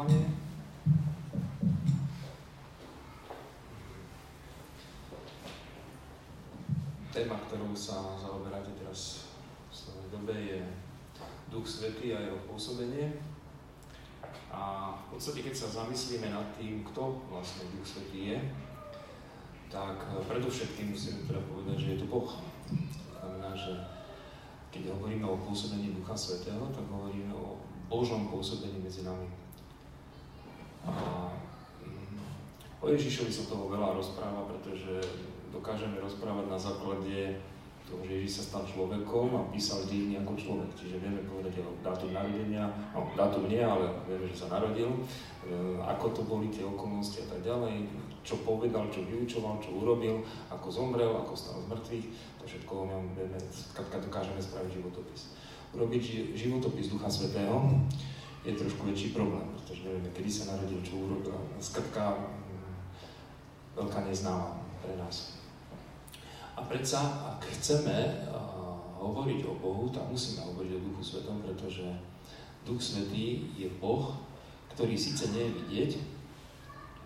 požehnanie. Téma, ktorou sa zaoberáte teraz v svojej dobe, je Duch Svetý a jeho pôsobenie. A v podstate, keď sa zamyslíme nad tým, kto vlastne Duch Svetý je, tak predovšetkým musíme teda povedať, že je to Boh. To znamená, že keď hovoríme o pôsobení Ducha Svetého, tak hovoríme o Božom pôsobení medzi nami. Mm, o Ježišovi sa toho veľa rozpráva, pretože dokážeme rozprávať na základe toho, že Ježiš sa stal človekom a písal dejiny ako človek. Čiže vieme povedať o dátum narodenia, no dátum nie, ale vieme, že sa narodil, e, ako to boli tie okolnosti a tak ďalej, čo povedal, čo vyučoval, čo urobil, ako zomrel, ako stal z mŕtvych, to všetko o ňom vieme, dokážeme spraviť životopis. Urobiť životopis Ducha Svetého je trošku väčší problém, pretože nevieme, kedy sa narodil, čo urobil. Skratka mm, veľká neznáma pre nás. A predsa, ak chceme hovoriť o Bohu, tak musíme hovoriť o Duchu Svetom, pretože Duch Svetý je Boh, ktorý síce nie je vidieť,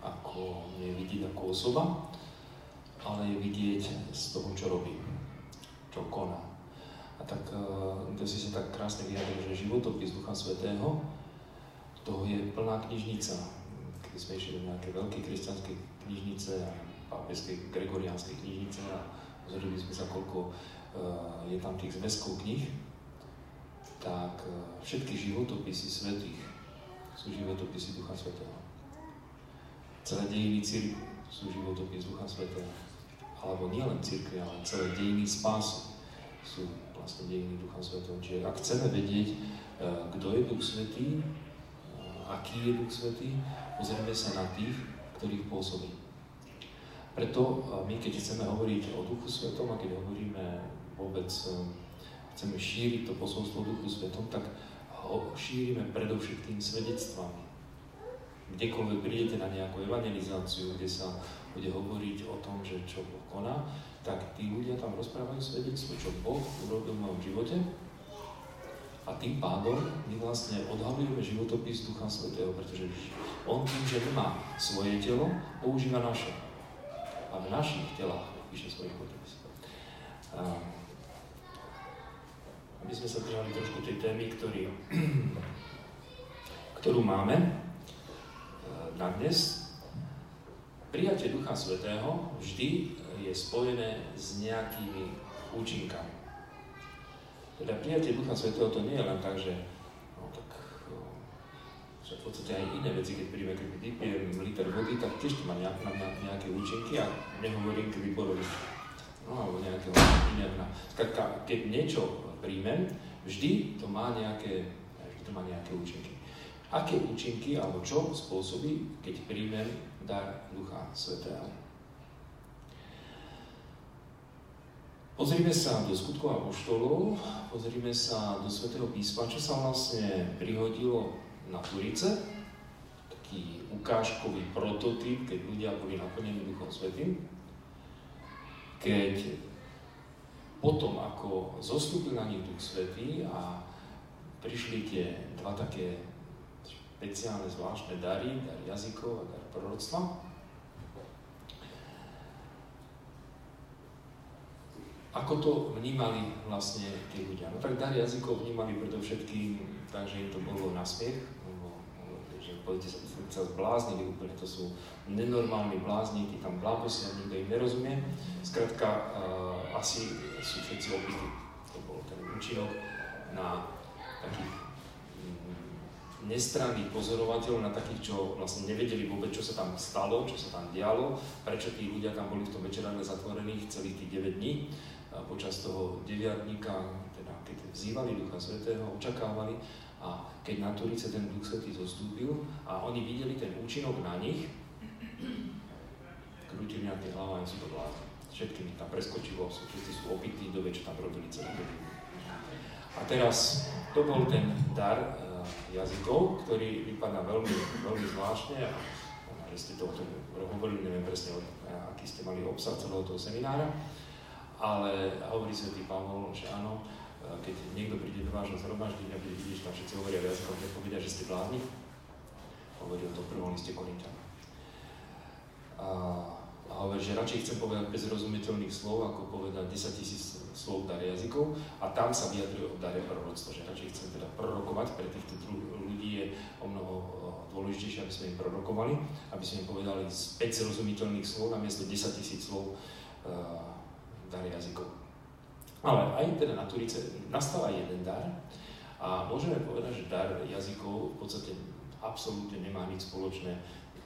ako nie je vidieť ako osoba, ale je vidieť z toho, čo robí, čo koná. A tak, kto si sa tak krásne vyjadril, že životopis Ducha Svetého, toho je plná knižnica. Keď sme išli do nejaké veľké kresťanské knižnice a pápeskej gregoriánskej knižnice a pozreli sme sa, koľko uh, je tam tých zväzkov knih, tak uh, všetky životopisy svetých sú životopisy Ducha Svetého. Celé dejiny cirkvi sú životopis Ducha Svetého. Alebo nielen cirkvi, ale celé dejiny spásy sú vlastne dejiny Ducha Svetého. Čiže ak chceme vedieť, uh, kto je Duch Svetý, aký je Duch Svetý, pozrieme sa na tých, ktorých pôsobí. Preto my, keď chceme hovoriť o Duchu Svetom a keď hovoríme vôbec, um, chceme šíriť to posolstvo Duchu Svetom, tak ho šírime predovšetkým svedectvami. Kdekoľvek prídete na nejakú evangelizáciu, kde sa bude hovoriť o tom, že čo koná, tak tí ľudia tam rozprávajú svedectvo, čo Boh urobil v mojom živote. A tým pádom my vlastne odhalujeme životopis Ducha Svetého, pretože on tým, že nemá svoje telo, používa naše a v našich telách píše svojich životopis. Aby sme sa držali trošku tej témy, ktorý, ktorú máme e, na dnes. Prijatie Ducha Svetého vždy je spojené s nejakými účinkami. Teda prijatie Ducha Svetého to nie je len tak, že že v podstate aj iné veci, keď príjme, keď vypijem liter vody, tak tiež to má nejak, na nejaké účinky a nehovorím k výborovi. No alebo nejakého iného. Skladka, keď niečo príjmem, vždy to má nejaké, vždy to má nejaké účinky. Aké účinky alebo čo spôsobí, keď príjmem dar Ducha Svetého? Pozrime sa do skutkov apoštolov, pozrime sa do Svetého písma, čo sa vlastne prihodilo na Turice, taký ukážkový prototyp, keď ľudia boli naplnení Duchom Svetým. Keď potom, ako zostúpil na nich Duch Svetý a prišli tie dva také špeciálne zvláštne dary, dar jazykov a dar proroctva, Ako to vnímali vlastne tí ľudia? No tak dar jazykov vnímali predovšetkým tak, že im to bolo na smiech, že poďte sa, sa zbláznili úplne, to sú nenormálni blázni, tí tam blábosia, nikto im nerozumie. Skrátka, uh, asi sú všetci opití. To bol ten účinok na takých mm, nestranných pozorovateľov, na takých, čo vlastne nevedeli vôbec, čo sa tam stalo, čo sa tam dialo, prečo tí ľudia tam boli v tom večeráne zatvorených celých tých 9 dní počas toho deviatníka, teda keď vzývali Ducha Svetého, očakávali a keď na Turice ten Duch Svetý zostúpil a oni videli ten účinok na nich, krútili nejaké hlavami, sú to blázni. Všetkými tam preskočilo, sú, všetci sú opití, do čo tam robili celé A teraz to bol ten dar e, jazykov, ktorý vypadá veľmi, veľmi zvláštne a že ste to o tom hovorili, neviem presne, aký ste mali obsah celého toho seminára ale hovorí svätý Pavol, že áno, keď niekto príde do vášho zhromaždenia a vidieť, že tam všetci hovoria viac, ako povedia, že ste blázni. hovorí o tom prvom liste Korintianom. A, a hovorí, že radšej chcem povedať bez rozumiteľných slov, ako povedať 10 tisíc slov dar jazykov a tam sa vyjadruje o dare proroctva, že radšej chcem teda prorokovať pre týchto ľudí je o mnoho dôležitejšie, aby sme im prorokovali, aby sme im povedali z 5 zrozumiteľných slov namiesto 10 tisíc slov uh, dar jazykov. Ale aj teda na Turice nastáva jeden dar a môžeme povedať, že dar jazykov v podstate absolútne nemá nič spoločné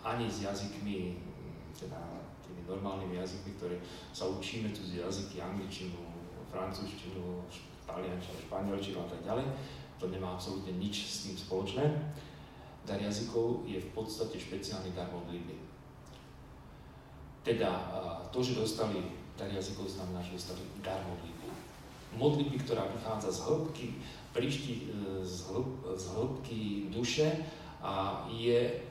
ani s jazykmi, teda tými normálnymi jazykmi, ktoré sa učíme tu z jazyky, angličinu, francúzštinu, taliančinu, španielčinu a tak ďalej. To nemá absolútne nič s tým spoločné dar jazykov je v podstate špeciálny dar modlitby. Teda to, že dostali dar jazykov, znamená, že dostali dar modlitby. Modlitby, ktorá vychádza z hĺbky, príšti e, z, hĺb, z hĺbky duše a je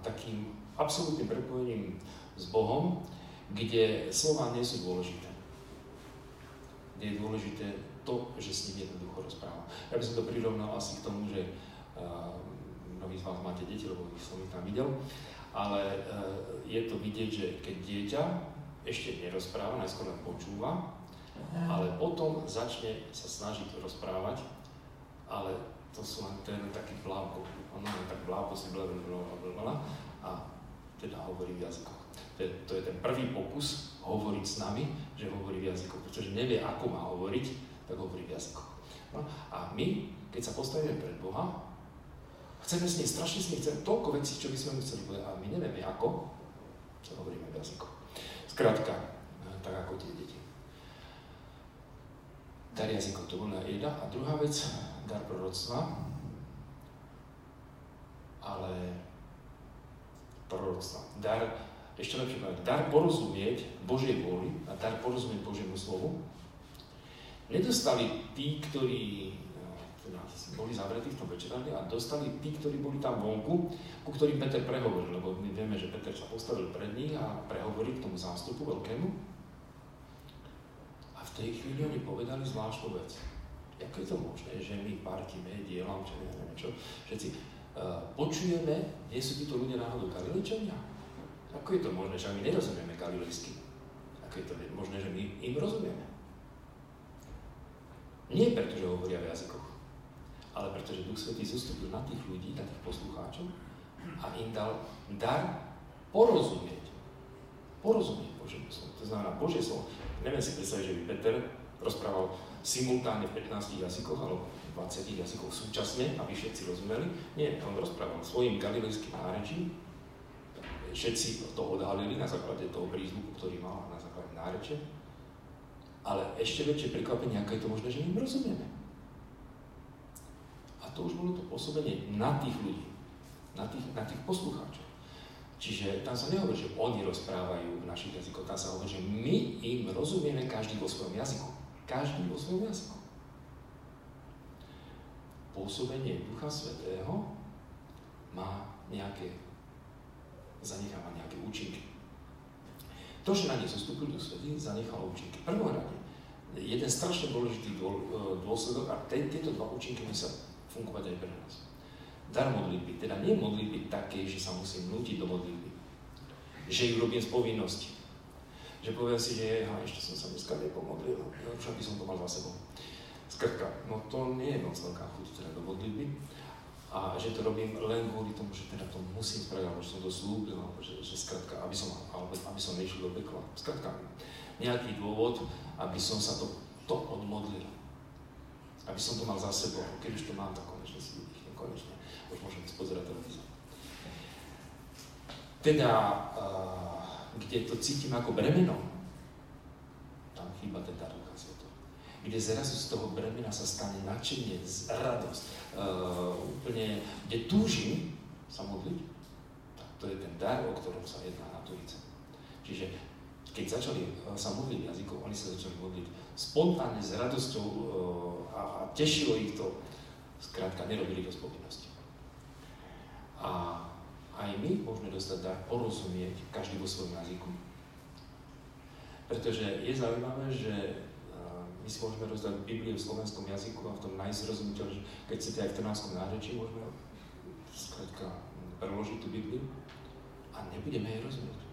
takým absolútnym prepojením s Bohom, kde slova nie sú dôležité. Kde je dôležité to, že s ním jednoducho rozpráva. Ja by som to prirovnal asi k tomu, že mnohí z vás máte deti, lebo ich som ich tam videl, ale e, je to vidieť, že keď dieťa ešte nerozpráva, najskôr len počúva, ale potom začne sa snažiť rozprávať, ale to sú len ten taký blávko. Ono len tak blávko si blablabla a teda hovorí v jazykoch. To je, to je ten prvý pokus hovoriť s nami, že hovorí v jazykoch, pretože nevie, ako má hovoriť, tak hovorí v jazykoch. No, a my, keď sa postavíme pred Boha, Chceme s ním, strašne s ním, chceme toľko vecí, čo by sme mu chceli povedať, ale my nevieme ako, čo hovoríme v jazyku. Skrátka, eh, tak ako tie deti. Dar jazykov to bola jedna. A druhá vec, dar proroctva, ale proroctva. Dar, ešte lepšie povedať, dar porozumieť Božej vôli a dar porozumieť Božiemu slovu nedostali tí, ktorí boli zavretí v tom večerane a dostali tí, ktorí boli tam vonku, ku ktorým Peter prehovoril, lebo my vieme, že Peter sa postavil pred nich a prehovoril k tomu zástupu veľkému. A v tej chvíli oni povedali zvláštnu vec. Ako je to možné, že my partíme, dielam, čo neviem čo, všetci uh, počujeme, nie sú títo ľudia náhodou Galilečania? Ako je to možné, že my nerozumieme galilejsky? Ako je to možné, že my im rozumieme? Nie preto, že hovoria v jazykoch, ale pretože Duch Svetý zostúpil na tých ľudí, na tých poslucháčov a im dal dar porozumieť. Porozumieť Božiemu slovu. To znamená Božie slovo. Neviem si predstaviť, že by Peter rozprával simultánne v 15 jazykoch alebo 20 jazykoch súčasne, aby všetci rozumeli. Nie, on rozprával svojim galilejským nárečím. Všetci to odhalili na základe toho prízvuku, ktorý mal na základe nárečia. Ale ešte väčšie prekvapenie, ako je to možné, že im rozumieme to už bolo to pôsobenie na tých ľudí, na tých, na tých poslucháčov. Čiže tam sa nehovorí, že oni rozprávajú v našich jazykoch, tam sa hovorí, že my im rozumieme každý vo svojom jazyku. Každý vo svojom jazyku. Pôsobenie Ducha Svetého má nejaké, zanecháva nejaké účinky. To, že na ne zostúpil Duch Svetý, zanechalo účinky. Prvorade, jeden strašne dôležitý dôsledok a tieto dva účinky my sa fungovať aj pre nás. Dar modlitby, teda nie modlitby také, že sa musím nutiť do modlitby, že ju robím z povinnosti. Že poviem si, že ja, ešte som sa dneska nepomodlil, no, však by som to mal za sebou. Skratka, no to nie je moc veľká chuť teda do modlitby. A že to robím len kvôli tomu, že teda to musím spraviť, alebo že som to slúbil, alebo že, že skratka, aby som, alebo, aby som nešiel do pekla. Skratka, nejaký dôvod, aby som sa to, to odmodlil aby som to mal za sebou. Keď už to mám, tak konečne si vydýchnem, konečne. Už môžem ísť pozerať televíziu. Teda, uh, kde to cítim ako bremeno, tam chýba ten dar Ducha Svetého. Kde zrazu z toho bremena sa stane nadšenie, radosť, uh, úplne, kde túžim sa modliť, tak to je ten dar, o ktorom sa jedná na Turice. Čiže keď začali sa modliť jazykov, oni sa začali modliť spontánne, s radosťou a tešilo ich to. Skrátka, nerobili to z povinnosti. A aj my môžeme dostať dar porozumieť každý vo svojom jazyku. Pretože je zaujímavé, že my si môžeme rozdať Bibliu v slovenskom jazyku a v tom najzrozumiteľnejšom, keď chcete aj v trnavskom náreči, môžeme skrátka preložiť tú Bibliu a nebudeme jej rozumieť.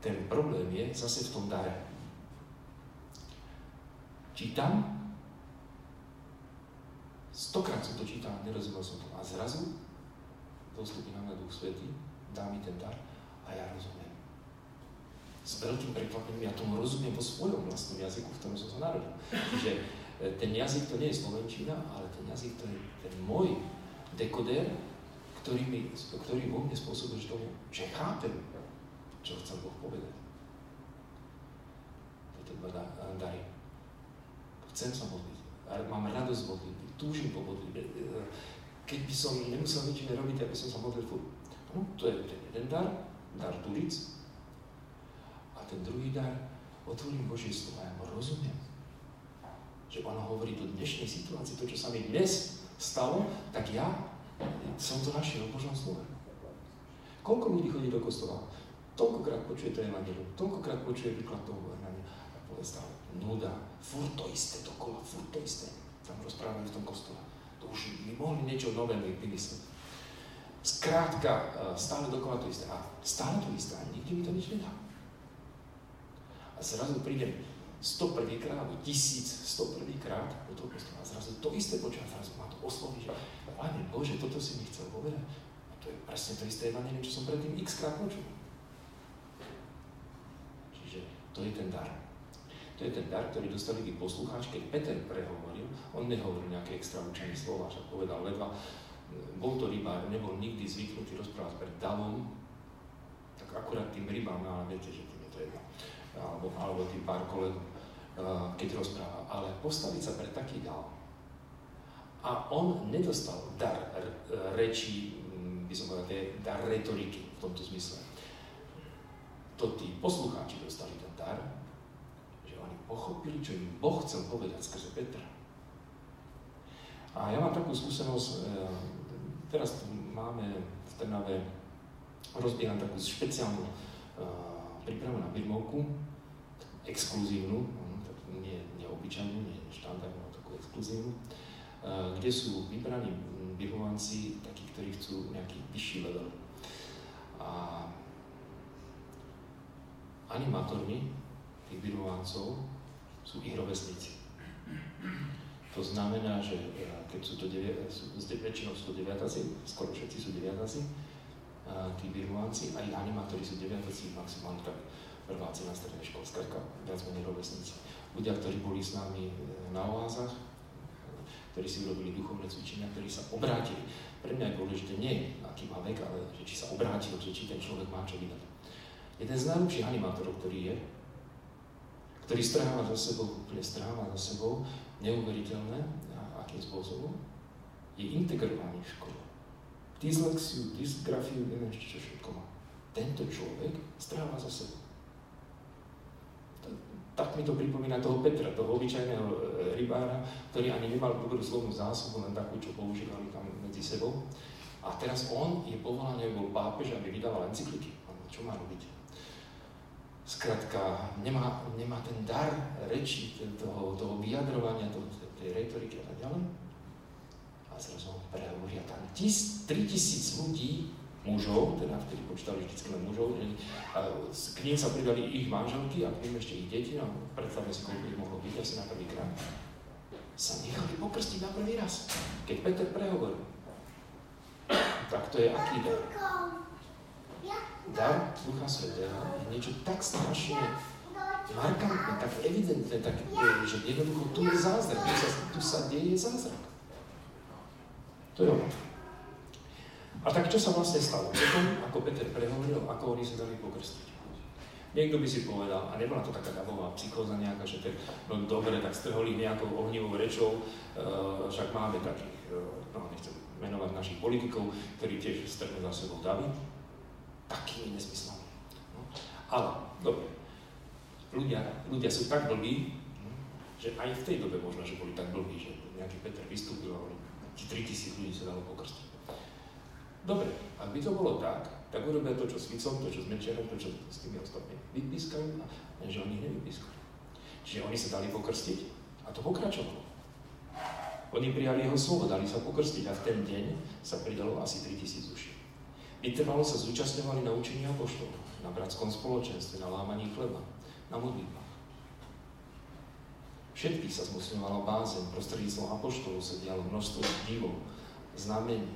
Ten problém je zase v tom dare. Čítam, stokrát som to čítal, nerozumel som to. A zrazu dostupí na mňa Duch Svetý, dá mi ten dar a ja rozumiem. S veľkým prekvapením ja tomu rozumiem po svojom vlastnom jazyku, v ktorom som sa narodil. Čiže e, ten jazyk to nie je Slovenčina, ale ten jazyk to je ten môj dekoder, ktorý, mi, ktorý vo mne spôsobuje, že, že chápem, čo chcel Boh povedať. Toto dva dary. Chcem sa modliť. Mám radosť modlitby. Túžim po modlitbe. Keď by som nemusel nič iné robiť, aby som sa modlil furt. No, to je ten jeden dar, dar Turic. A ten druhý dar, otvorím Božie slovo ja mu rozumiem. Že ono hovorí do dnešnej situácii, to, čo sa mi dnes stalo, tak ja som to našiel v Božom slove. Koľko ľudí chodí do kostola? Toľkokrát počuje to evangelium, toľkokrát počuje výklad toho poznania a povie stále, nuda, furt to isté dokola, furt to isté. Tam rozprávajú v tom kostole. To už by mohli niečo nové vymyslieť. Skrátka, e, stále dokola to isté. A stále to isté. A nikdy mi to nič nedá. A zrazu prídem 101 krát, alebo 1101 krát do toho kostola. A zrazu to isté počujem, zrazu ma to osloví, že Pane Bože, toto si mi chcel povedať. A to je presne to isté evanelium, čo som predtým x krát počul. To je ten dar. To je ten dar, ktorý dostali tí poslucháči, keď Peter prehovoril, on nehovoril nejaké extra učené slova, však povedal ledva, bol to rybár, nebol nikdy zvyknutý rozprávať pred davom, tak akurát tým rybám, ale viete, že tým je to jedno, alebo, alebo tým pár kolegom, keď rozpráva, ale postaviť sa pred taký dav. A on nedostal dar reči, by som povedal, dar retoriky v tomto zmysle. To tí poslucháči dostali dar, že oni pochopili, čo im Boh chcel povedať skrze Petra. A ja mám takú skúsenosť, e, teraz máme v Trnave, rozbieham takú špeciálnu e, prípravu na birmovku, exkluzívnu, hm, nie neobyčajnú, nie štandardnú, takú exkluzívnu, e, kde sú vybraní birmovanci, takí, ktorí chcú nejaký vyšší level. A animátormi tých birmovancov sú ich rovesníci. To znamená, že e, keď sú to devia, sú, väčšinou sú to deviatáci, skoro všetci sú deviatáci, tí birmovanci a ich animátori sú deviatáci, maximálne tak prváci na strednej škole, viac menej rovesníci. Ľudia, ktorí boli s nami e, na oázach, ktorí si urobili duchovné cvičenia, ktorí sa obrátili. Pre mňa je dôležité nie, aký má vek, ale že či sa obrátil, že či ten človek má čo vydať. Jeden z najlepších animátorov, ktorý je, ktorý stráva za sebou, úplne stráva za sebou, neuveriteľné, a akým spôsobom, je integrovaný v škole. Dyslexiu, dysgrafiu, neviem čo všetko má. Tento človek stráva za sebou. Tak mi to pripomína toho Petra, toho obyčajného e, rybára, ktorý ani nemal dobrú slovnú zásobu, len takú, čo používali tam medzi sebou. A teraz on je povolaný, bol pápež, aby vydával encykliky. Čo má robiť? Skrátka, nemá, nemá ten dar reči, toho, toho vyjadrovania, toho, tej retoriky a tak ďalej. A zrazu on prehovorí a tam tis, 3000 ľudí, mužov, teda vtedy počítali vždy len mužov, k ním sa pridali ich manželky a k ním ešte ich deti, no predstavme si, koľko ich mohlo byť asi na prvý krát, sa nechali pokrstiť na prvý raz, keď Peter prehovoril. Tak to je aký dar? Dar Ducha Svetého je niečo tak strašne markantné, tak evidentné, tak, že jednoducho tu je zázrak, tu sa, tu sa deje zázrak. To je ono. A tak čo sa vlastne stalo? Potom, ako Peter prehovoril, ako oni sa dali pokrstiť. Niekto by si povedal, a nebola to taká davová psychóza nejaká, že tak, no dobre, tak strholi nejakou ohnivou rečou, uh, však máme takých, uh, no nechcem menovať našich politikov, ktorí tiež strhnú za sebou davy takými nezmyslami. No. Ale, dobre, ľudia, ľudia sú tak blbí, že aj v tej dobe možno, že boli tak blbí, že nejaký Peter vystúpil a 3000 ľudí sa dalo pokrstiť. Dobre, ak by to bolo tak, tak urobia to, čo s Ficom, to, čo s Mečerom, to, čo s tými ostatnými. Vypískajú a že oni ich nevypískajú. Čiže oni sa dali pokrstiť a to pokračovalo. Oni prijali jeho slovo, dali sa pokrstiť a v ten deň sa pridalo asi 3000 duší. Vytrvalo sa zúčastňovali na učení apoštolov, na bratskom spoločenstve, na lámaní chleba, na modlitbách. Všetkých sa zmocňovala bázeň, prostredníctvom apoštolov sa dialo množstvo divov, znamení.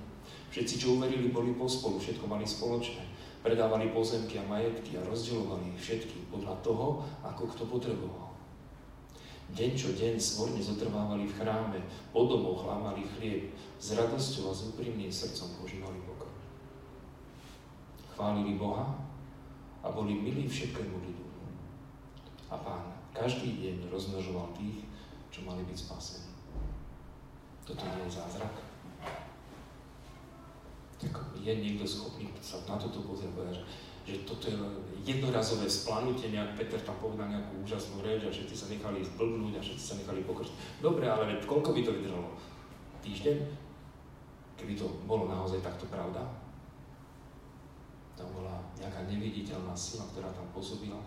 Všetci, čo uverili, boli pospolu, všetko mali spoločné. Predávali pozemky a majetky a rozdielovali ich všetky podľa toho, ako kto potreboval. Deň čo deň svorne zotrvávali v chráme, po domoch lámali chlieb, s radosťou a s úprimným srdcom požívali pokoj. Chválili Boha a boli milí všetkému ľudu. A Pán každý deň rozmnožoval tých, čo mali byť spasení. Toto nie zázrak. Tak je niekto schopný sa na toto pozrieť, že toto je jednorazové splanutie, nejak Peter tam povedal nejakú úžasnú reč a všetci sa nechali zblbnúť a všetci sa nechali pokrčiť. Dobre, ale koľko by to vydržalo? Týždeň? Keby to bolo naozaj takto pravda? Tam bola nejaká neviditeľná sila, ktorá tam pôsobila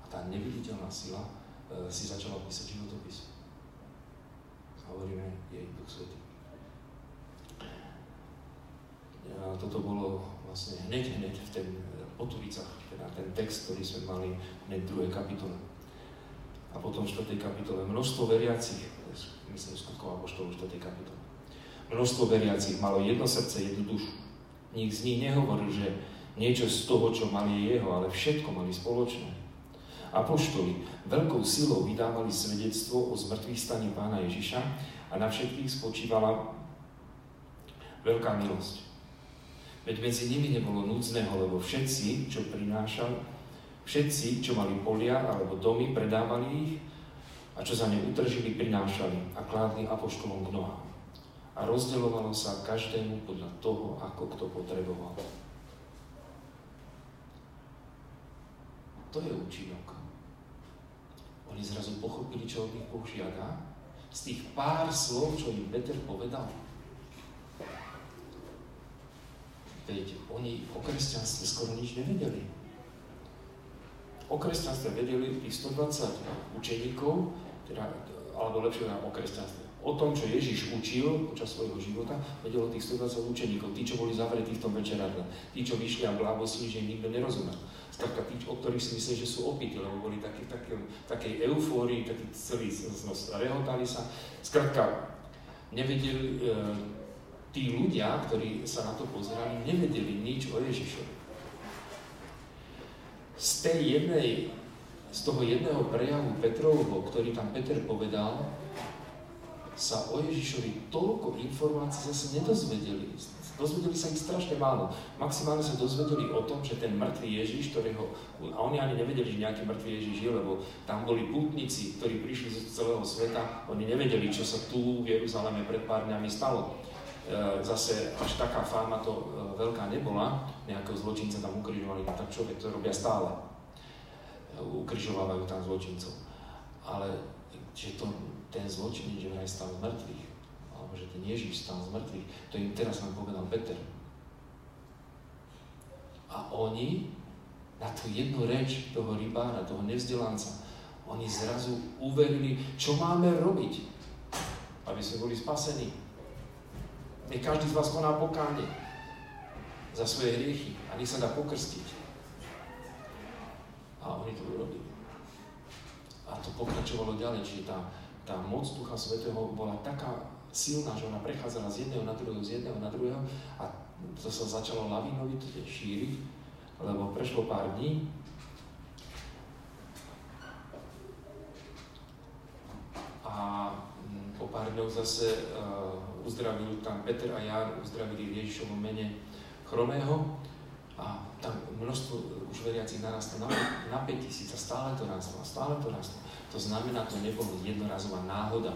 a tá neviditeľná sila e, si začala písať životopis. Hovoríme jej Duch Svetý. A toto bolo vlastne hneď, hneď v ten Potulicách, teda ten text, ktorý sme mali hneď v druhej kapitole. A potom v 4. kapitole množstvo veriacich, myslím skutkov apoštolov v 4. kapitole. Množstvo veriacich malo jedno srdce, jednu dušu. Nik z nich nehovoril, že niečo z toho, čo mali je jeho, ale všetko mali spoločné. Apoštoli veľkou silou vydávali svedectvo o zmrtvých staní pána Ježiša a na všetkých spočívala veľká milosť. Veď medzi nimi nebolo núdzneho, lebo všetci, čo prinášali, všetci, čo mali polia alebo domy, predávali ich a čo za ne utržili, prinášali a kládli apoštolom k nohám. A rozdeľovalo sa každému podľa toho, ako kto potreboval. To je účinok. Oni zrazu pochopili, čo od nich Boh žiada. Z tých pár slov, čo im Peter povedal, Veď oni o kresťanstve skoro nič nevedeli. O kresťanstve vedeli tých 120 učeníkov, teda, alebo lepšie o kresťanstve. O tom, čo Ježiš učil počas svojho života, vedelo tých 120 učeníkov, tí, čo boli zavretí v tom večeradle, tí, čo vyšli a blábosili, že im nikto nerozumel. Skladka tí, o ktorých si mysleli, že sú opity, lebo boli takí, taký, takej eufórii, takí celý znos, rehotali sa. Skladka, nevedeli, e, tí ľudia, ktorí sa na to pozerali, nevedeli nič o Ježišovi. Z tej jednej, z toho jedného prejavu Petrovho, ktorý tam Peter povedal, sa o Ježišovi toľko informácií zase nedozvedeli. Dozvedeli sa ich strašne málo. Maximálne sa dozvedeli o tom, že ten mŕtvý Ježiš, ktorého... A oni ani nevedeli, že nejaký mŕtvý Ježiš je, lebo tam boli pútnici, ktorí prišli z celého sveta. Oni nevedeli, čo sa tu v Jeruzaleme pred pár dňami stalo. E, zase až taká fáma to e, veľká nebola, nejakého zločinca tam ukrižovali, no tak človek to robia stále. E, ukrižovávajú tam zločincov. Ale že to, ten zločinec, že vraj stal mŕtvych, že ten Ježiš stal z mŕtvych, to im teraz nám povedal Peter. A oni na tú jednu reč toho rybára, toho nevzdelanca, oni zrazu uverili, čo máme robiť, aby sme boli spasení. Nech každý z vás koná pokáne za svoje hriechy a nech sa dá pokrstiť. A oni to urobili. A to pokračovalo ďalej, čiže tá, tá moc Ducha Svetého bola taká silná, že ona prechádzala z jedného na druhého, z jedného na druhého a to sa začalo lavinovite šíriť, lebo prešlo pár dní a mm, po pár dňoch zase uh, uzdravil tam Peter a Jan, uzdravili v Ježišovom mene chromého a tam množstvo už veriacich narastlo na, na 5000 a stále to rastlo, stále to rastlo. To znamená, to nebolo jednorazová náhoda,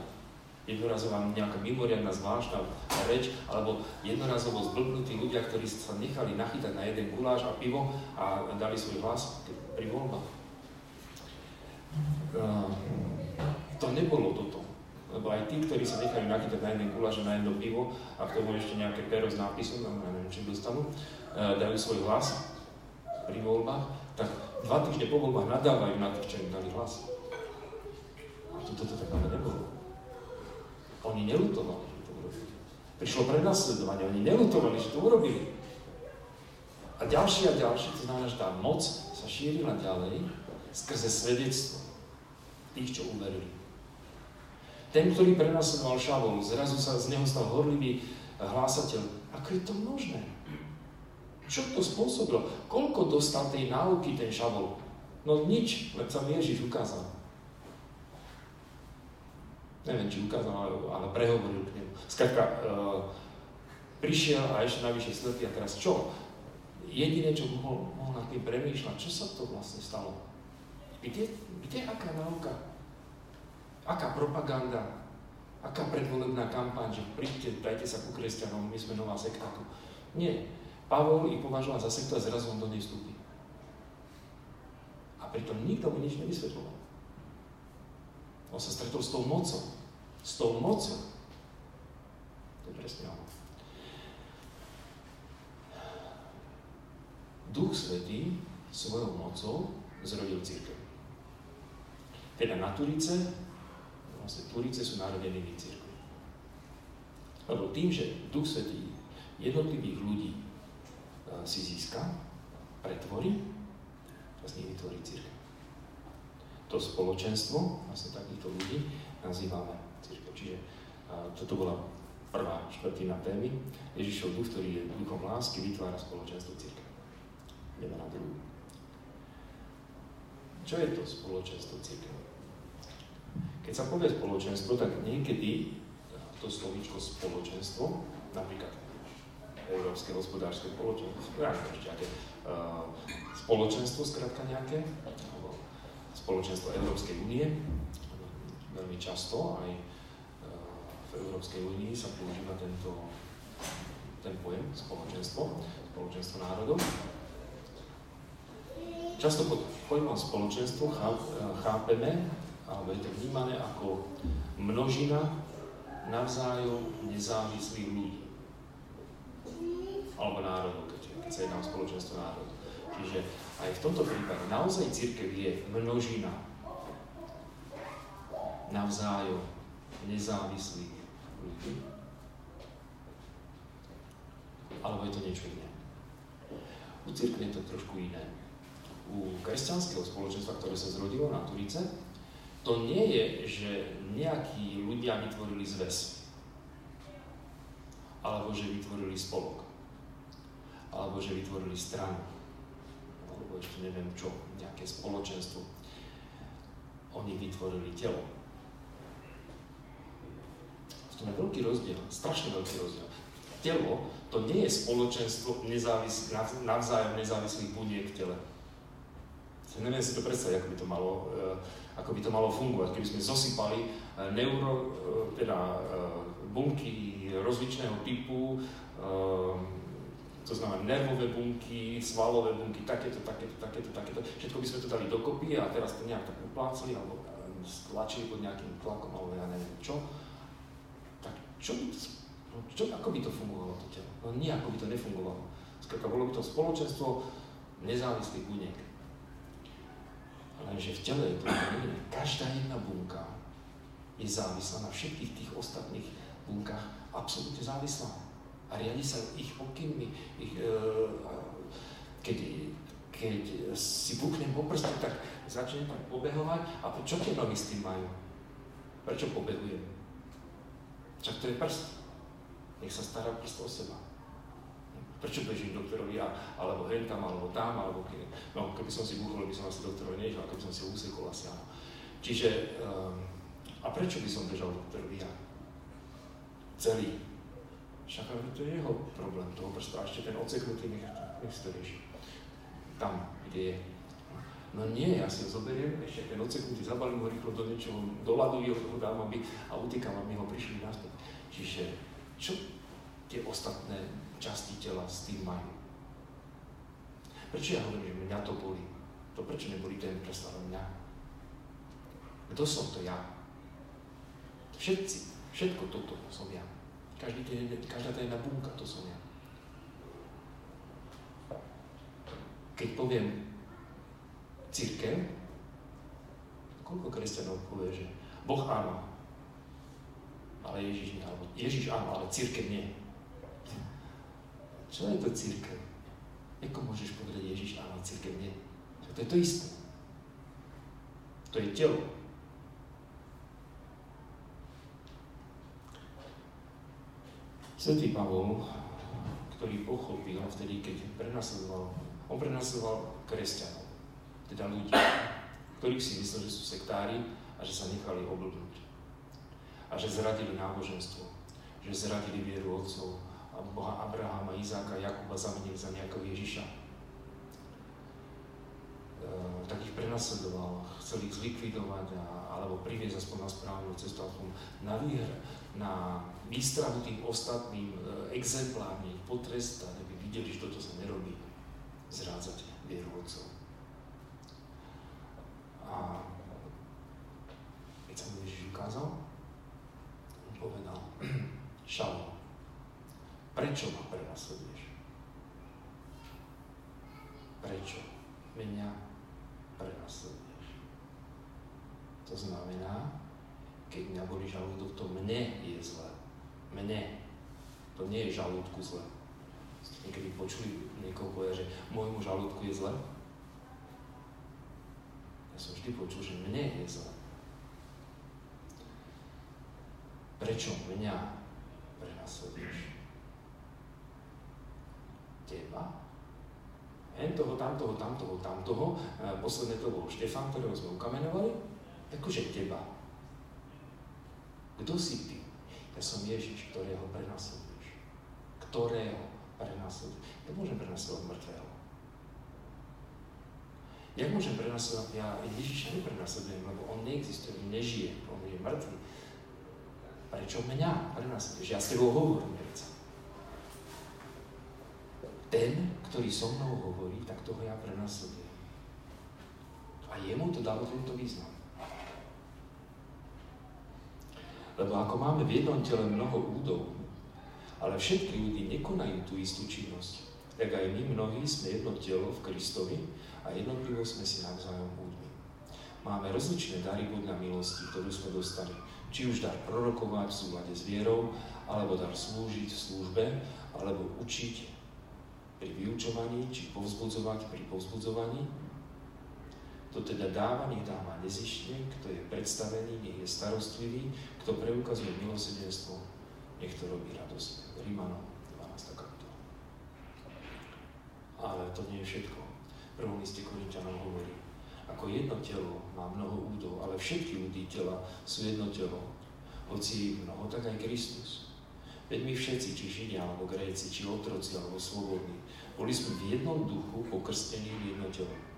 jednorazová nejaká mimoriadná zvláštna reč, alebo jednorazovo zblbnutí ľudia, ktorí sa nechali nachytať na jeden guláš a pivo a dali svoj hlas pri voľbách. Uh, to nebolo toto. Lebo aj tí, ktorí sa nechajú nakýtať na jeden guláš a na jedno pivo a k tomu ešte nejaké pero s nápisom, no neviem, či dostanú, e, dajú svoj hlas pri voľbách, tak dva týždne po voľbách nadávajú na tých, čo im dali hlas. A toto to tak ale nebolo. Oni nelutovali. Prišlo prenasledovanie, oni nelutovali, že to urobili. A ďalšie a ďalšie, to znamená, že tá moc sa šírila ďalej skrze svedectvo tých, čo uverili. Ten, ktorý prenasledoval Šavol, zrazu sa z neho stal horlivý hlásateľ. Ako je to možné? Čo to spôsobilo? Koľko dostal tej náuky ten Šavol? No nič, len sa Ježiš ukázal. Neviem, či ukázal, ale, prehovoril k nemu. Skrátka, uh, prišiel a ešte najvyššie slepý a teraz čo? jediné, čo mohol, mohol nad tým premýšľať, čo sa to vlastne stalo. Kde, kde aká náuka? Aká propaganda? Aká predvolebná kampaň, že príďte, dajte sa ku kresťanom, my sme nová sekta tu. Nie. Pavol ich považoval za sektu a zrazu on do nej vstúpi. A pritom nikto mu nič nevysvetloval. On sa stretol s tou mocou. S tou mocou. To je presne ono. Duch Svetý svojou mocou zrodil církev. Teda na Turice, vlastne Turice sú narodenými církvy. Lebo tým, že Duch Svetý jednotlivých ľudí e, si získa, pretvorí, vlastne vytvorí církev. To spoločenstvo, vlastne takýchto ľudí, nazývame církev. Čiže toto bola prvá štvrtina témy. Ježišov duch, ktorý je duchom lásky, vytvára spoločenstvo církev jedna na druhú. Čo je to spoločenstvo církev? Keď sa povie spoločenstvo, tak niekedy to slovíčko spoločenstvo, napríklad Európske hospodárske spoločenstvo, ja ešte uh, spoločenstvo, skrátka nejaké, alebo spoločenstvo Európskej únie, veľmi často aj uh, v Európskej únii sa používa tento ten pojem spoločenstvo, spoločenstvo národov. Často pod pojmom spoločenstvo chápeme, alebo je to vnímané ako množina navzájom nezávislých ľudí. Alebo národov, keď sa jedná o spoločenstvo národov. Čiže aj v tomto prípade naozaj církev je množina navzájom nezávislých ľudí. Alebo je to niečo iné. U církve je to trošku iné u kresťanského spoločenstva, ktoré sa zrodilo na Turice, to nie je, že nejakí ľudia vytvorili zväz. Alebo že vytvorili spolok. Alebo že vytvorili stranu. Alebo ešte neviem čo, nejaké spoločenstvo. Oni vytvorili telo. To je veľký rozdiel, strašne veľký rozdiel. Telo to nie je spoločenstvo nezávis, navzájom nezávislých buniek v tele neviem si to predstaviť, ako by to malo, eh, ako by to malo fungovať, keby sme zosypali eh, neuro, eh, teda bunky rozličného typu, to znamená nervové bunky, svalové bunky, takéto, takéto, takéto, takéto. Všetko by sme to dali dokopy a teraz to nejak tak uplácali alebo stlačili pod nejakým tlakom alebo ja neviem čo. Tak čo by to, no, čo, ako by to fungovalo to telo? No nejako by to nefungovalo. Skrátka, bolo by to spoločenstvo nezávislých buniek. Lenže v tele je to iné. Každá jedna bunka je závislá na všetkých tých ostatných bunkách, absolútne závislá. A riadi sa ich pokynmi. Ich, e, keď, keď si buknem po prste, tak začne tak pobehovať. A čo tie nohy s tým majú? Prečo pobehujem? Čak to je prst. Nech sa stará prst o seba. Prečo bežím doktorovi ja, alebo hen tam, alebo tam, alebo kedy. No, keby som si búchol, by som asi doktorovi nešiel, keby som si usekol asi áno. Čiže, um, a prečo by som bežal doktorovi ja? Celý. Však ale to je jeho problém, toho prsta. Ešte ten oceknutý, nech, nech to rieši. Tam, kde je. No nie, ja si ho zoberiem, ešte ten oceknutý zabalím ho rýchlo do niečoho, do ľadu ho dám, aby, a utekám, aby ho prišli naspäť. Čiže, čo tie ostatné časti tela s tým majú. Prečo ja hovorím, že mňa to boli? To prečo neboli ten predstav mňa? Kto som to ja? Všetci, všetko toto som ja. Každý ten, každá tá jedna bunka, to som ja. Keď poviem církev, koľko kresťanov povie, že Boh áno, ale Ježiš nie. Alebo Ježiš áno, ale církev nie. Čo je to církev? Ako môžeš povedať Ježiš áno, církev nie? To je to isté. To je telo. Svetý Pavol, ktorý pochopil vtedy, keď prenasledoval, on prenasledoval kresťanov, teda ľudí, ktorých si myslel, že sú sektári a že sa nechali oblbnúť. A že zradili náboženstvo, že zradili vieru otcov a Boha Abrahama, Izáka, Jakuba zamenili za nejakého Ježiša. E, tak ich prenasledoval, chcel ich zlikvidovať a, alebo priviesť aspoň na správnu cestu, aspoň na výhr, na výstrahu tým ostatným e, exemplárne potrestať, aby videli, že toto sa nerobí. Zrádzať vieru otcov. A keď sa mu Ježiš ukázal, on povedal, Šalo, prečo ma prenasleduješ? Prečo mňa prenasleduješ? To znamená, keď mňa boli žalúdok, to mne je zle. Mne. To nie je žalúdku zle. Ste niekedy počuli niekoho povedať, že môjmu žalúdku je zle? Ja som vždy počul, že mne je zle. Prečo mňa prenasleduješ? Teba? Hen toho, tamtoho, tamtoho, tamtoho. Posledné to bol Štefan, ktorého sme ukamenovali. Akože teba. Kto si ty? Ja som Ježiš, ktorého prenasleduješ. Ktorého prenasleduješ. Ja môžem prenasledovať mŕtvého. Ja môžem prenasledovať, ja Ježiša neprenasledujem, lebo on neexistuje, on nežije, on je mŕtvý. Prečo mňa prenasleduješ? Ja s tebou hovorím, veca. Ten, ktorý so mnou hovorí, tak toho ja prenasledujem. A jemu to dalo tento význam. Lebo ako máme v jednom tele mnoho údov, ale všetky údy nekonajú tú istú činnosť, tak aj my mnohí sme jedno telo v Kristovi a jednotlivo sme si navzájom údmi. Máme rozličné dary podľa milosti, ktorú sme dostali. Či už dar prorokovať v súlade s vierou, alebo dar slúžiť v službe, alebo učiť pri vyučovaní, či povzbudzovať pri povzbudzovaní, kto teda dáva, nech dáva nezišne, kto je predstavený, nech je starostlivý, kto preukazuje milosedenstvo, nech to robí radosť. Rímanom 12. kapitola. Ale to nie je všetko. Prvom liste Korintianom hovorí, ako jedno telo má mnoho údov, ale všetky údy tela sú jedno telo. Hoci mnoho, tak aj Kristus. Veď my všetci, či Židia, alebo Gréci, či otroci, alebo slobodní, boli sme v jednom duchu pokrstení v jedno telo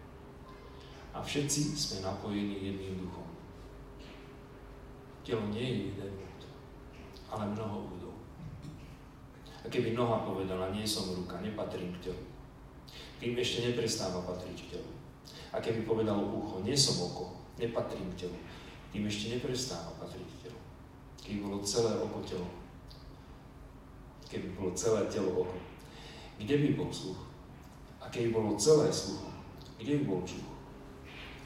a všetci sme napojení jedným duchom. Telo nie je jeden úd, ale mnoho údov. A keby noha povedala, nie som ruka, nepatrím k telu, tým ešte neprestáva patriť k telu. A keby povedalo ucho, nie som oko, nepatrím k telu, tým ešte neprestáva patriť k telu. Keby bolo celé oko telo, keby bolo celé telo oko, kde by bol sluch? A keby bolo celé sluch, kde by bol čuch?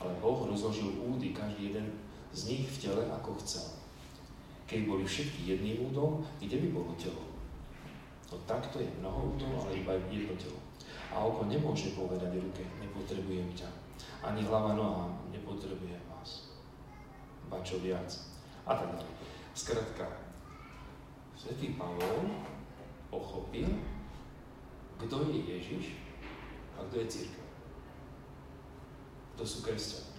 Ale Boh rozložil údy, každý jeden z nich v tele, ako chcel. Keď boli všetky jedným údom, kde by bolo telo? No takto je mnoho údov, ale iba jedno telo. A oko nemôže povedať ruke, nepotrebujem ťa. Ani hlava noha, nepotrebujem vás. Ba čo viac. A tak ďalej. Skratka, Svetý Pavol pochopil, kto je Ježiš a kto je církev. To sú kresťania.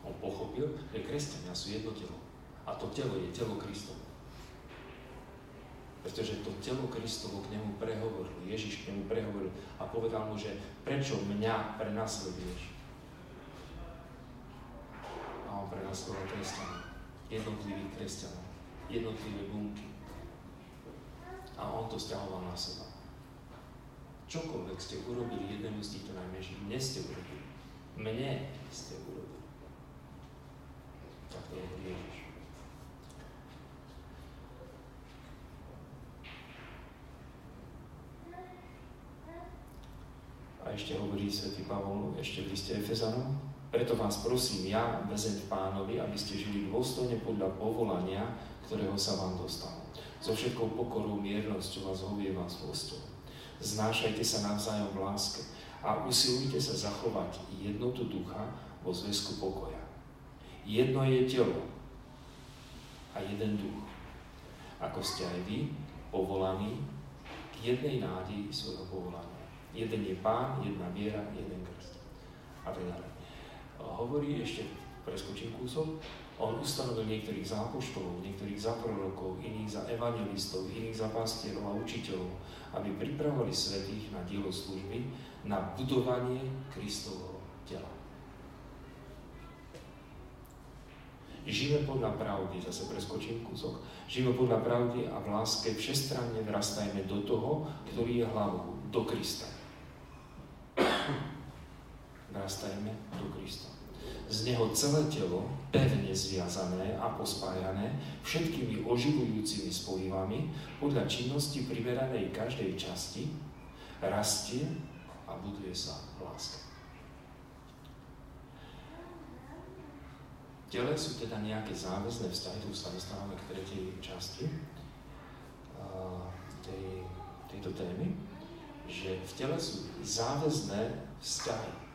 On pochopil, že kresťania sú jedno telo. A to telo je telo Kristovo. Pretože to telo Kristovo k nemu prehovoril, Ježiš k nemu prehovoril a povedal mu, že prečo mňa prenasleduješ? A on prenasledoval kresťanov, jednotlivých kresťanov, jednotlivé bunky. A on to stiahoval na seba. Čokoľvek ste urobili jednému z týchto najmenších, dnes ste urobili mne ste urobili. Tak to hovorí Ježiš. A ešte hovorí svätý Pavol, ešte v liste Efezanom, preto vás prosím ja, väzeň pánovi, aby ste žili dôstojne podľa povolania, ktorého sa vám dostalo. So všetkou pokorou, miernosťou a zhovievá zlosťou. Znášajte sa navzájom v láske a usilujte sa zachovať jednotu ducha vo zväzku pokoja. Jedno je telo a jeden duch. Ako ste aj vy povolaní k jednej nádeji svojho povolania. Jeden je pán, jedna viera, jeden krst. A ďalej. Hovorí ešte, preskočím kúsok, on ustanovil niektorých za apoštolov, niektorých za prorokov, iných za evangelistov, iných za pastierov a učiteľov, aby pripravovali svetých na dielo služby, na budovanie Kristovho tela. Žijeme podľa pravdy, zase preskočím kúsok, žijeme podľa pravdy a v láske všestranne vrastajme do toho, ktorý je hlavou, do Krista. Vrastajme do Krista z neho celé telo, pevne zviazané a pospájané všetkými oživujúcimi spojivami podľa činnosti priberanej každej časti, rastie a buduje sa v láske. V tele sú teda nejaké záväzné vzťahy, tu sa dostávame k tretej časti tej, tejto témy, že v tele sú záväzné vzťahy.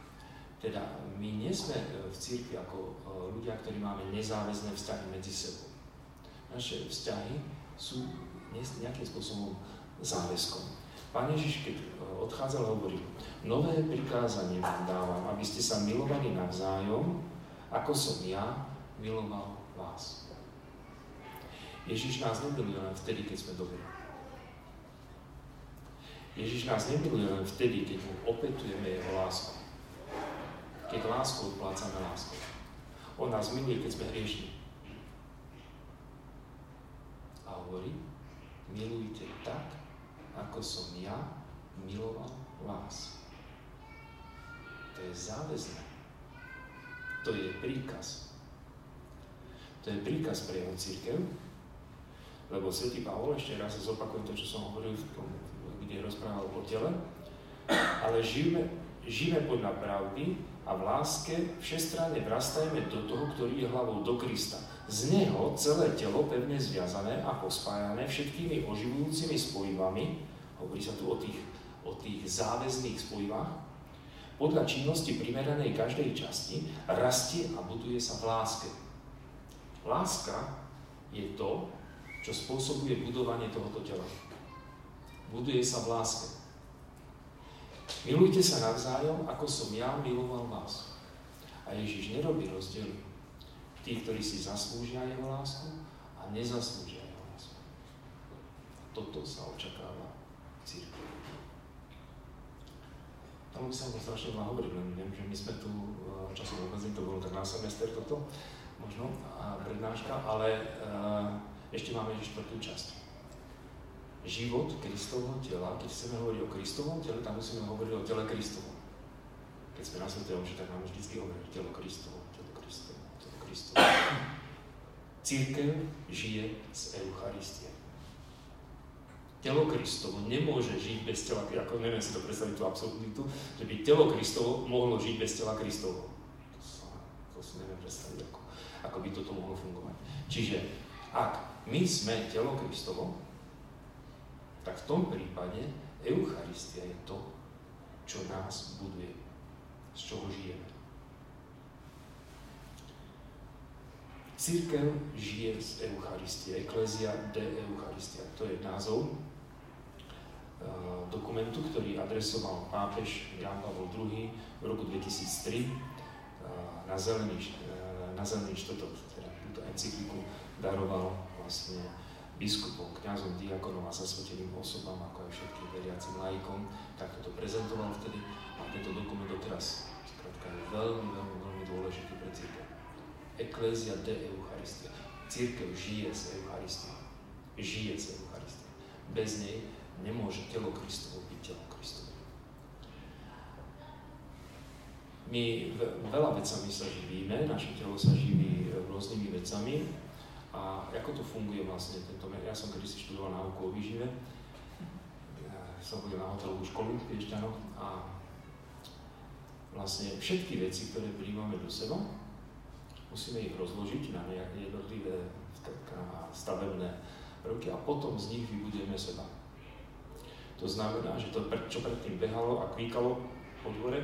Teda my nie sme e, v církvi ako e, ľudia, ktorí máme nezáväzné vzťahy medzi sebou. Naše vzťahy sú nejakým spôsobom záväzkom. Pán Ježiš, keď e, odchádzal, hovoril, nové prikázanie vám dávam, aby ste sa milovali navzájom, ako som ja miloval vás. Ježiš nás nemiluje len vtedy, keď sme dobrí. Ježiš nás nemiluje len vtedy, keď mu opetujeme jeho lásku keď lásku odplácame lásku. On nás miluje, keď sme hriešni. A hovorí, milujte tak, ako som ja miloval vás. To je záväzné. To je príkaz. To je príkaz pre jeho církev, lebo Sv. Pavol, ešte raz zopakujem to, čo som hovoril, kde rozprával o tele, ale žijeme, žijeme podľa pravdy, a v láske všestranne vrastajme do toho, ktorý je hlavou do Krista. Z Neho celé telo pevne zviazané a pospájané všetkými oživujúcimi spojivami, hovorí sa tu o tých, o tých záväzných spojivách, podľa činnosti primeranej každej časti, rastie a buduje sa v láske. Láska je to, čo spôsobuje budovanie tohoto tela. Buduje sa v láske. Milujte sa navzájom, ako som ja miloval vás. A Ježiš nerobí rozdiel tých, ktorí si zaslúžia jeho lásku a nezaslúžia jeho lásku. Toto sa očakáva v církvi. Tam by som to strašne veľa hovoril, len viem, že my sme tu eh, časom obmedzení, to bolo tak na semester toto, možno, a prednáška, ale uh, ešte máme ešte štvrtú časť život Kristovho tela, keď chceme hovoriť o Kristovom tele, tam musíme hovoriť o tele Kristovom. Keď sme na Svetej Omši, tak máme vždy hovoriť telo Kristovo, telo Kristovo, telo Kristovo. Církev žije z Eucharistie. Telo Kristovo nemôže žiť bez tela, ako neviem si to predstaviť tú absolútnitu, že by telo Kristovo mohlo žiť bez tela Kristovo. To, sa, to si neviem predstaviť, ako, ako by toto mohlo fungovať. Čiže ak my sme telo Kristovo, tak v tom prípade Eucharistia je to, čo nás buduje, z čoho žijeme. Církev žije z Eucharistie, Ecclesia de Eucharistia. To je názov uh, dokumentu, ktorý adresoval pápež Jan Pavel II v roku 2003 uh, eh, na zelený, uh, na zelený štvrtok, teda túto encykliku daroval vlastne biskupom, kňazom, diakonom a zasveteným osobám, ako aj všetkým veriacim laikom, tak to prezentoval vtedy a tento dokument doteraz skrátka je veľmi, veľmi, veľmi dôležitý pre církev. Ecclesia de Eucharistia. Církev žije z Eucharistie. Žije z Eucharistie. Bez nej nemôže telo Kristovo byť telo Kristovo. My veľa vecami sa živíme, naše telo sa živí rôznymi vecami, a ako to funguje vlastne tento, ja som kedy si študoval náuku o výžive, som chodil na hotelovú školu v Piešťanoch a vlastne všetky veci, ktoré príjmame do seba, musíme ich rozložiť na nejaké jednotlivé stavebné prvky a potom z nich vybudujeme seba. To znamená, že to, čo predtým behalo a kvíkalo po dvore,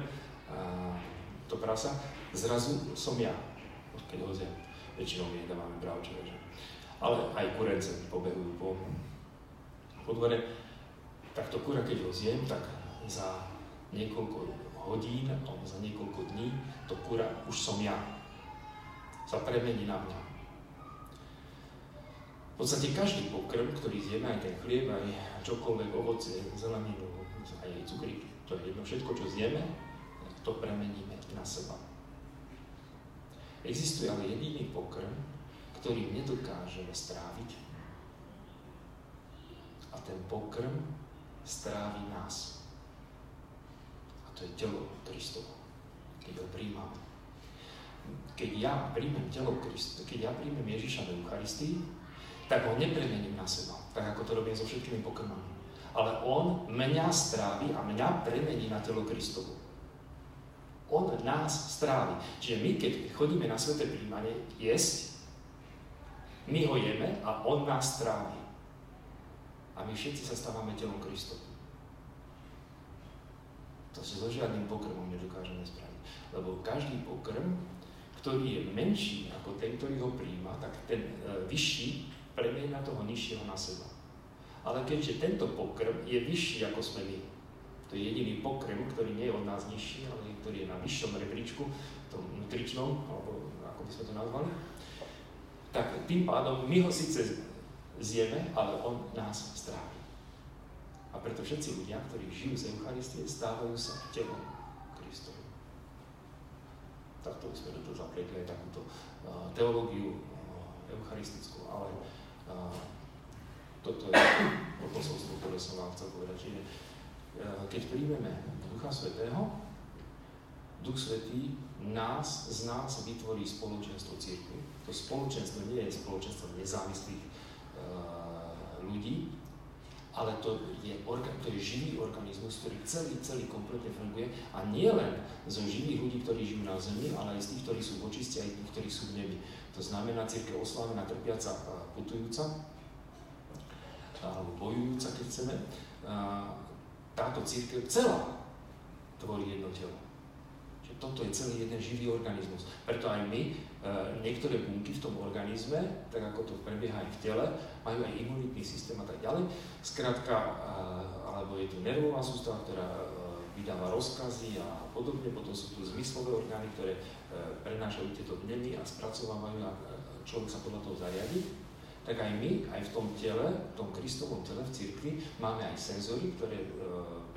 to prasa, zrazu som ja, keď ho. Väčšinou my dávame bravčové, že? Ale aj kurence pobehujú po, po dvore. Tak to kura, keď ho zjem, tak za niekoľko hodín alebo za niekoľko dní to kura už som ja. Sa premení na mňa. V podstate každý pokrm, ktorý zjeme, aj ten chlieb, aj čokoľvek, ovoce, zeleninu, aj cukrík, to je jedno, všetko, čo zjeme, to premeníme na seba. Existuje ale jediný pokrm, ktorý nedokážeme stráviť. A ten pokrm strávi nás. A to je telo Kristovo, keď ho príjmame. Keď ja príjmem telo Krista, keď ja príjmem Ježiša do Eucharistii, tak ho nepremením na seba, tak ako to robím so všetkými pokrmami. Ale on mňa strávi a mňa premení na telo Kristovo. On nás strávi. Čiže my, keď chodíme na sveté príjmanie jesť, my ho jeme a on nás strávi. A my všetci sa stávame telom Kristovu. To si so žiadnym pokrmom nedokážeme spraviť. Lebo každý pokrm, ktorý je menší ako ten, ktorý ho príjma, tak ten e, vyšší premieňa toho nižšieho na seba. Ale keďže tento pokrm je vyšší ako sme my, to je jediný pokrm, ktorý nie je od nás nižší, ale ktorý je na vyššom rebríčku, tom nutričnom, alebo ako by sme to nazvali, tak tým pádom my ho síce zjeme, ale on nás strávi. A preto všetci ľudia, ktorí žijú z Eucharistie, stávajú sa telom Kristovi. Takto sme do toho zapletli aj takúto uh, teológiu uh, eucharistickú, ale toto je to posolstvo, ktoré som vám chcel povedať. Čiže keď príjmeme Ducha Svetého, Duch Svetý nás, z nás vytvorí spoločenstvo církvy. To spoločenstvo nie je spoločenstvo nezávislých uh, ľudí, ale to je, orga, to je živý organizmus, ktorý celý, celý kompletne funguje a nie len zo živých ľudí, ktorí žijú na zemi, ale aj z tých, ktorí sú v očiste, aj tých, ktorí sú v nebi. To znamená církev oslávená, trpiaca, putujúca, alebo bojujúca, keď chceme. Táto církev celá tvorí jedno telo. Toto je celý jeden živý organizmus. Preto aj my, e, niektoré bunky v tom organizme, tak ako to prebieha aj v tele, majú aj imunitný systém a tak ďalej. Skrátka, alebo je tu nervová sústava, ktorá e, vydáva rozkazy a podobne, potom sú tu zmyslové orgány, ktoré e, prenášajú tieto dnemy a spracovávajú a človek sa podľa toho zariadi tak aj my, aj v tom tele, v tom Kristovom tele, v cirkvi, máme aj senzory, ktoré e,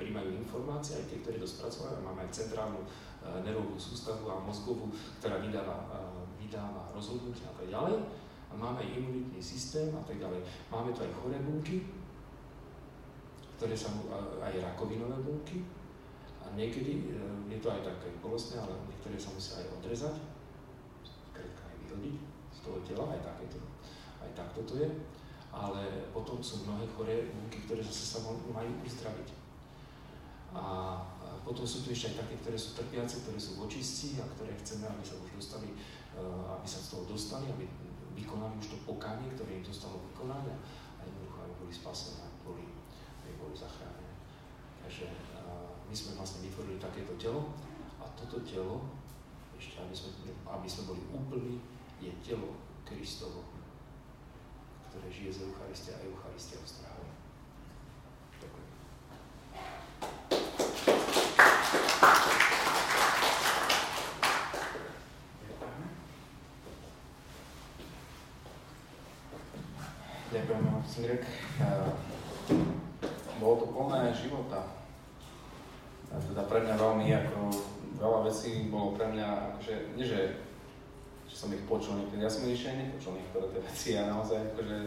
príjmajú informácie, aj tie, ktoré to spracovajú. Máme aj centrálnu e, nervovú sústavu a mozgovú, ktorá vydáva, vydáva rozhodnutia a tak ďalej. A máme imunitný systém a tak ďalej. Máme tu aj choré bunky, ktoré sa, aj rakovinové bunky. A niekedy e, je to aj také bolestné, ale niektoré sa musia aj odrezať, kredka aj vyhodiť z toho tela, aj takéto aj takto to je, ale potom sú mnohé choré bunky, ktoré zase sa majú uzdraviť. A potom sú tu ešte aj také, ktoré sú trpiace, ktoré sú v očistci a ktoré chceme, aby sa už dostali, e, aby sa z toho dostali, aby vykonali už to pokánie, ktoré im dostalo vykonať a jednoducho aby boli spasené, aby boli, aby boli zachránené. Takže e, my sme vlastne vytvorili takéto telo a toto telo, ešte aby sme, aby sme boli úplní, je telo Kristovo ktoré žije z Eucharistia a Eucharistia ho stráva. Ďakujem. Ďakujem, Cindrek. Bolo to plné života. Teda pre mňa veľmi ako veľa vecí bolo pre mňa akože, nie že som ich počul niekedy. Ja som ešte aj nepočul niektoré tie veci a naozaj akože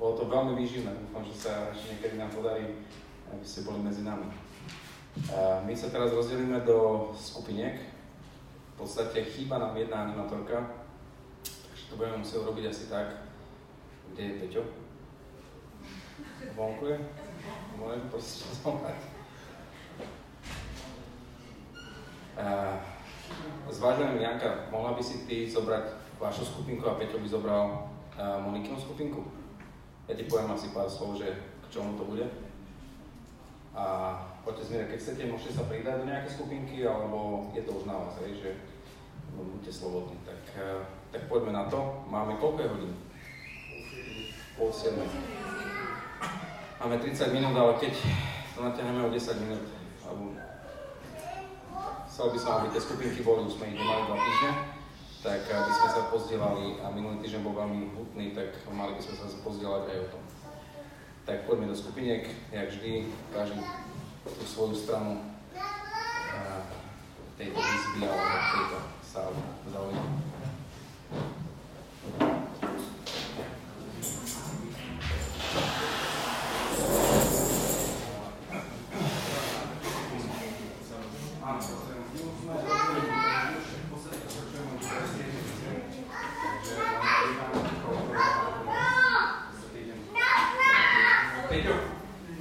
bolo to veľmi výživné. Dúfam, že sa ešte niekedy nám podarí, aby ste boli medzi nami. My sa teraz rozdelíme do skupiniek. V podstate chýba nám jedna animatorka, takže to budeme musieť robiť asi tak. Kde je Peťo? Vonku je? Môžem proste zvolať. Zvážujem, Janka, mohla by si ty zobrať vašu skupinku a Peťo by zobral Monikinu skupinku. Ja ti poviem asi pár slov, že k čomu to bude. A otec Mire, keď chcete, môžete sa pridať do nejaké skupinky, alebo je to už na vás, hej, že buďte slobodní. Tak, uh, tak poďme na to. Máme koľko je hodín? Pol 7. Máme 30 minút, ale keď to natiahneme o 10 minút, alebo chcel by som, aby tie skupinky boli, už sme ich mali dva týždne, tak aby sme sa pozdielali a minulý týždeň bol veľmi hutný, tak mali by sme sa pozdielať aj o tom. Tak poďme do skupiniek, jak vždy, každý tú svoju stranu tejto izby alebo tejto sály zaujíma.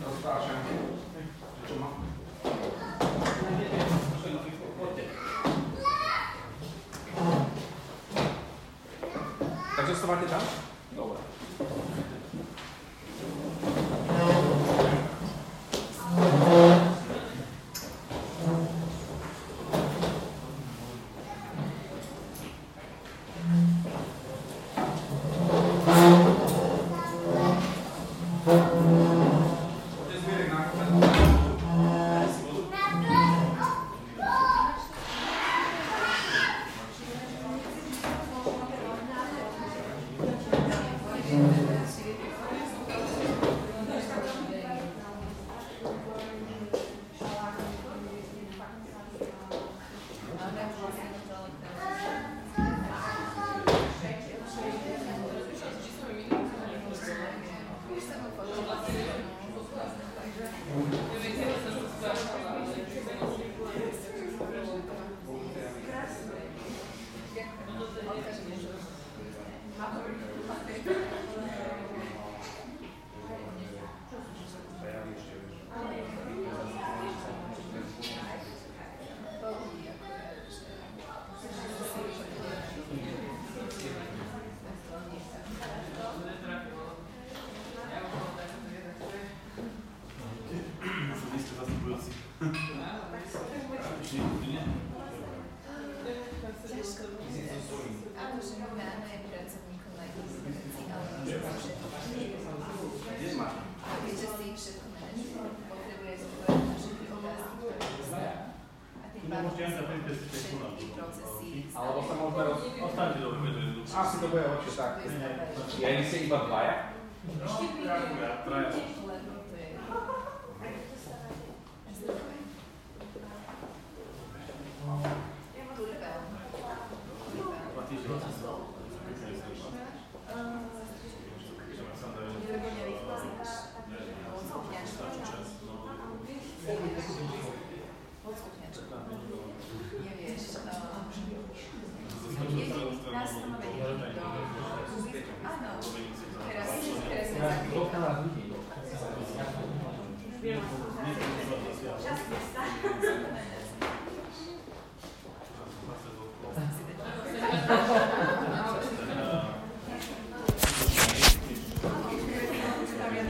rozprášam. Čo má? Takže stávate tam?